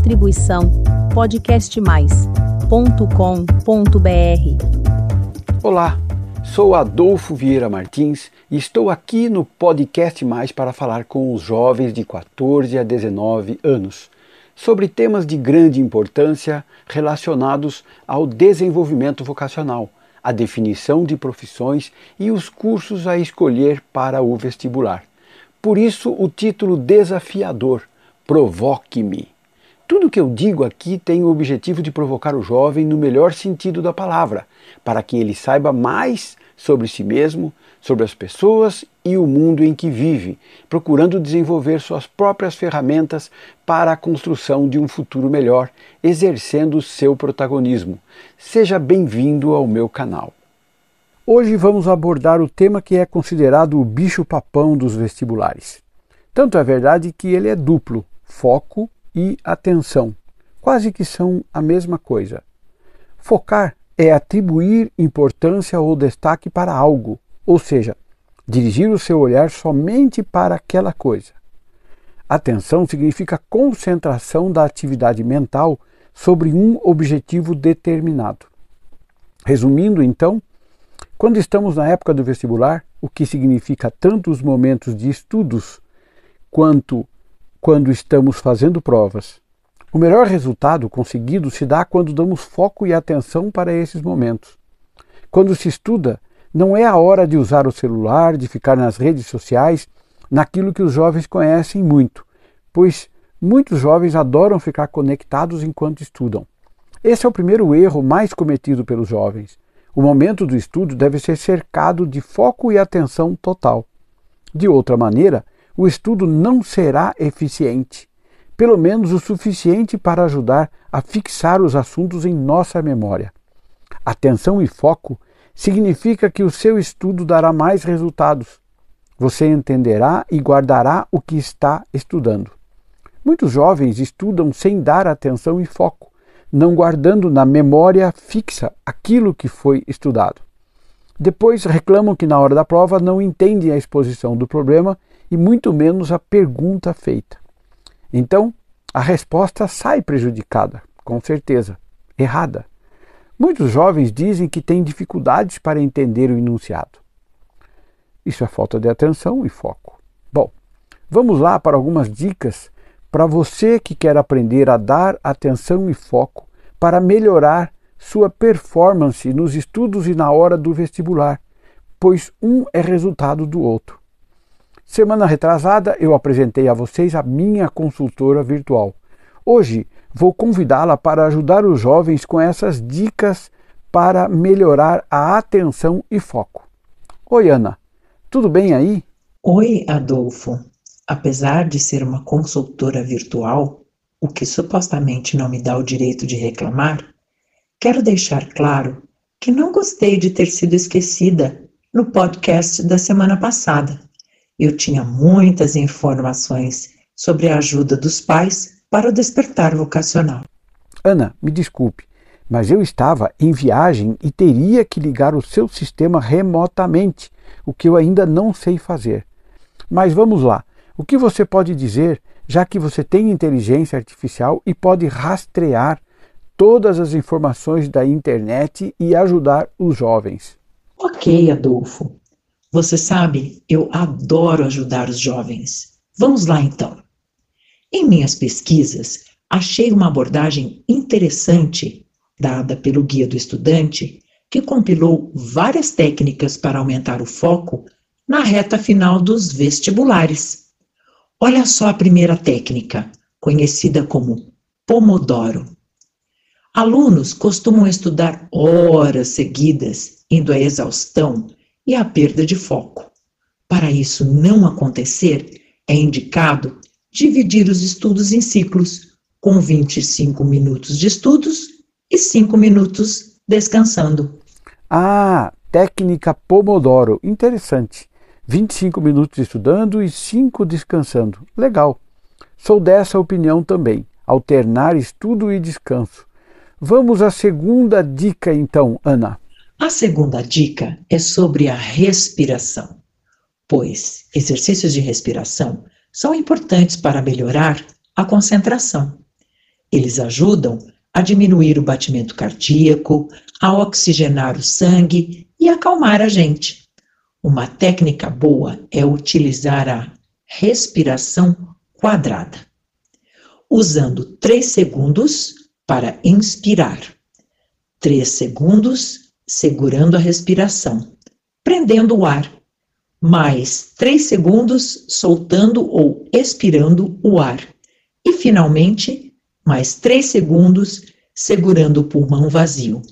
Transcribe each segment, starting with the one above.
Distribuição podcastmais.com.br. Olá, sou Adolfo Vieira Martins e estou aqui no Podcast Mais para falar com os jovens de 14 a 19 anos sobre temas de grande importância relacionados ao desenvolvimento vocacional, a definição de profissões e os cursos a escolher para o vestibular. Por isso, o título desafiador: Provoque-me. Tudo que eu digo aqui tem o objetivo de provocar o jovem no melhor sentido da palavra, para que ele saiba mais sobre si mesmo, sobre as pessoas e o mundo em que vive, procurando desenvolver suas próprias ferramentas para a construção de um futuro melhor, exercendo seu protagonismo. Seja bem-vindo ao meu canal. Hoje vamos abordar o tema que é considerado o bicho-papão dos vestibulares. Tanto é verdade que ele é duplo: foco e atenção. Quase que são a mesma coisa. Focar é atribuir importância ou destaque para algo, ou seja, dirigir o seu olhar somente para aquela coisa. Atenção significa concentração da atividade mental sobre um objetivo determinado. Resumindo, então, quando estamos na época do vestibular, o que significa tanto os momentos de estudos quanto quando estamos fazendo provas. O melhor resultado conseguido se dá quando damos foco e atenção para esses momentos. Quando se estuda, não é a hora de usar o celular, de ficar nas redes sociais, naquilo que os jovens conhecem muito, pois muitos jovens adoram ficar conectados enquanto estudam. Esse é o primeiro erro mais cometido pelos jovens. O momento do estudo deve ser cercado de foco e atenção total. De outra maneira, o estudo não será eficiente, pelo menos o suficiente para ajudar a fixar os assuntos em nossa memória. Atenção e foco significa que o seu estudo dará mais resultados. Você entenderá e guardará o que está estudando. Muitos jovens estudam sem dar atenção e foco, não guardando na memória fixa aquilo que foi estudado. Depois reclamam que na hora da prova não entendem a exposição do problema e muito menos a pergunta feita. Então, a resposta sai prejudicada, com certeza, errada. Muitos jovens dizem que têm dificuldades para entender o enunciado. Isso é falta de atenção e foco. Bom, vamos lá para algumas dicas para você que quer aprender a dar atenção e foco para melhorar sua performance nos estudos e na hora do vestibular, pois um é resultado do outro. Semana retrasada eu apresentei a vocês a minha consultora virtual. Hoje vou convidá-la para ajudar os jovens com essas dicas para melhorar a atenção e foco. Oi, Ana, tudo bem aí? Oi, Adolfo. Apesar de ser uma consultora virtual, o que supostamente não me dá o direito de reclamar, quero deixar claro que não gostei de ter sido esquecida no podcast da semana passada. Eu tinha muitas informações sobre a ajuda dos pais para o despertar vocacional. Ana, me desculpe, mas eu estava em viagem e teria que ligar o seu sistema remotamente, o que eu ainda não sei fazer. Mas vamos lá. O que você pode dizer, já que você tem inteligência artificial e pode rastrear todas as informações da internet e ajudar os jovens? Ok, Adolfo. Você sabe, eu adoro ajudar os jovens. Vamos lá então. Em minhas pesquisas, achei uma abordagem interessante dada pelo Guia do Estudante, que compilou várias técnicas para aumentar o foco na reta final dos vestibulares. Olha só a primeira técnica, conhecida como Pomodoro. Alunos costumam estudar horas seguidas, indo à exaustão e a perda de foco. Para isso não acontecer, é indicado dividir os estudos em ciclos, com 25 minutos de estudos e 5 minutos descansando. Ah, técnica Pomodoro, interessante. 25 minutos estudando e 5 descansando. Legal. Sou dessa opinião também. Alternar estudo e descanso. Vamos à segunda dica então, Ana. A segunda dica é sobre a respiração, pois exercícios de respiração são importantes para melhorar a concentração. Eles ajudam a diminuir o batimento cardíaco, a oxigenar o sangue e acalmar a gente. Uma técnica boa é utilizar a respiração quadrada, usando 3 segundos para inspirar, 3 segundos segurando a respiração, prendendo o ar, mais 3 segundos soltando ou expirando o ar, e finalmente mais 3 segundos segurando o pulmão vazio.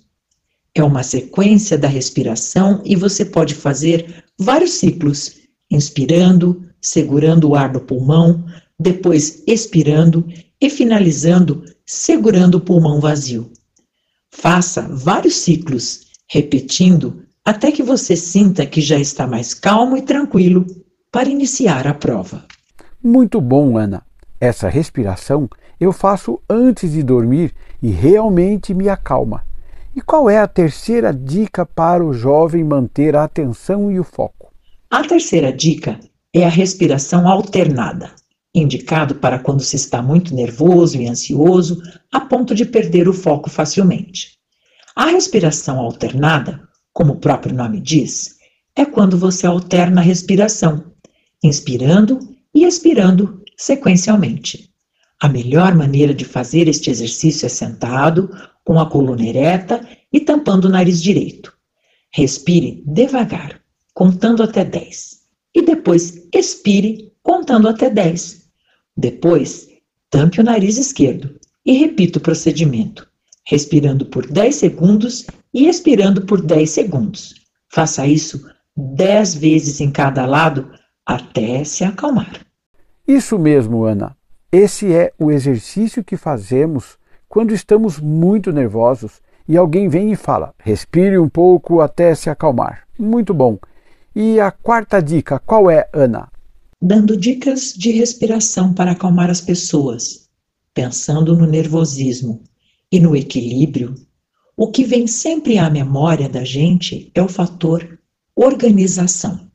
É uma sequência da respiração e você pode fazer vários ciclos, inspirando, segurando o ar no pulmão, depois expirando e finalizando segurando o pulmão vazio. Faça vários ciclos, repetindo até que você sinta que já está mais calmo e tranquilo para iniciar a prova. Muito bom, Ana. Essa respiração eu faço antes de dormir e realmente me acalma. E qual é a terceira dica para o jovem manter a atenção e o foco? A terceira dica é a respiração alternada, indicado para quando se está muito nervoso e ansioso, a ponto de perder o foco facilmente. A respiração alternada, como o próprio nome diz, é quando você alterna a respiração, inspirando e expirando sequencialmente. A melhor maneira de fazer este exercício é sentado, com a coluna ereta e tampando o nariz direito. Respire devagar, contando até 10. E depois expire, contando até 10. Depois, tampe o nariz esquerdo e repita o procedimento, respirando por 10 segundos e expirando por 10 segundos. Faça isso 10 vezes em cada lado até se acalmar. Isso mesmo, Ana. Esse é o exercício que fazemos quando estamos muito nervosos e alguém vem e fala: respire um pouco até se acalmar. Muito bom. E a quarta dica, qual é, Ana? Dando dicas de respiração para acalmar as pessoas, pensando no nervosismo e no equilíbrio. O que vem sempre à memória da gente é o fator organização.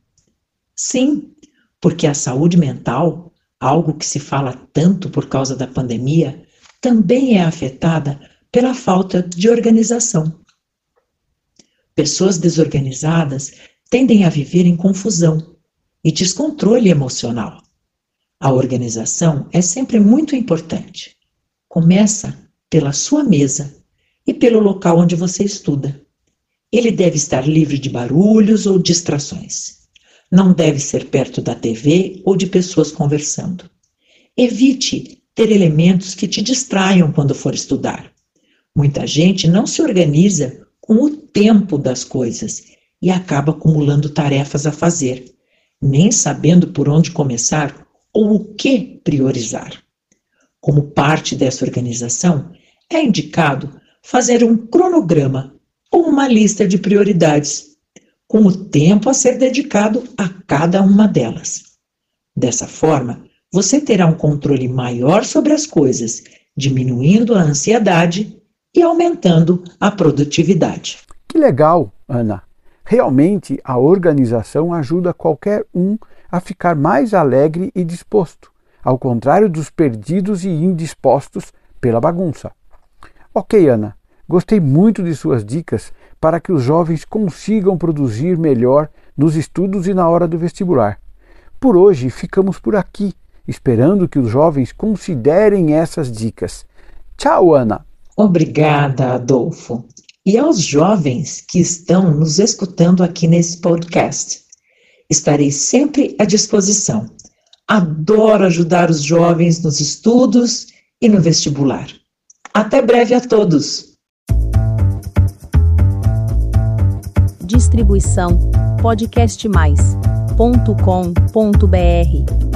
Sim, porque a saúde mental algo que se fala tanto por causa da pandemia, também é afetada pela falta de organização. Pessoas desorganizadas tendem a viver em confusão e descontrole emocional. A organização é sempre muito importante. Começa pela sua mesa e pelo local onde você estuda. Ele deve estar livre de barulhos ou distrações. Não deve ser perto da TV ou de pessoas conversando. Evite ter elementos que te distraiam quando for estudar. Muita gente não se organiza com o tempo das coisas e acaba acumulando tarefas a fazer, nem sabendo por onde começar ou o que priorizar. Como parte dessa organização, é indicado fazer um cronograma ou uma lista de prioridades com o tempo a ser dedicado a cada uma delas. Dessa forma, você terá um controle maior sobre as coisas, diminuindo a ansiedade e aumentando a produtividade. Que legal, Ana! Realmente a organização ajuda qualquer um a ficar mais alegre e disposto, ao contrário dos perdidos e indispostos pela bagunça. Ok, Ana, gostei muito de suas dicas para que os jovens consigam produzir melhor nos estudos e na hora do vestibular. Por hoje ficamos por aqui, esperando que os jovens considerem essas dicas. Tchau, Ana! Obrigada, Adolfo. E aos jovens que estão nos escutando aqui nesse podcast. Estarei sempre à disposição. Adoro ajudar os jovens nos estudos e no vestibular. Até breve a todos! Distribuição podcastmais.com.br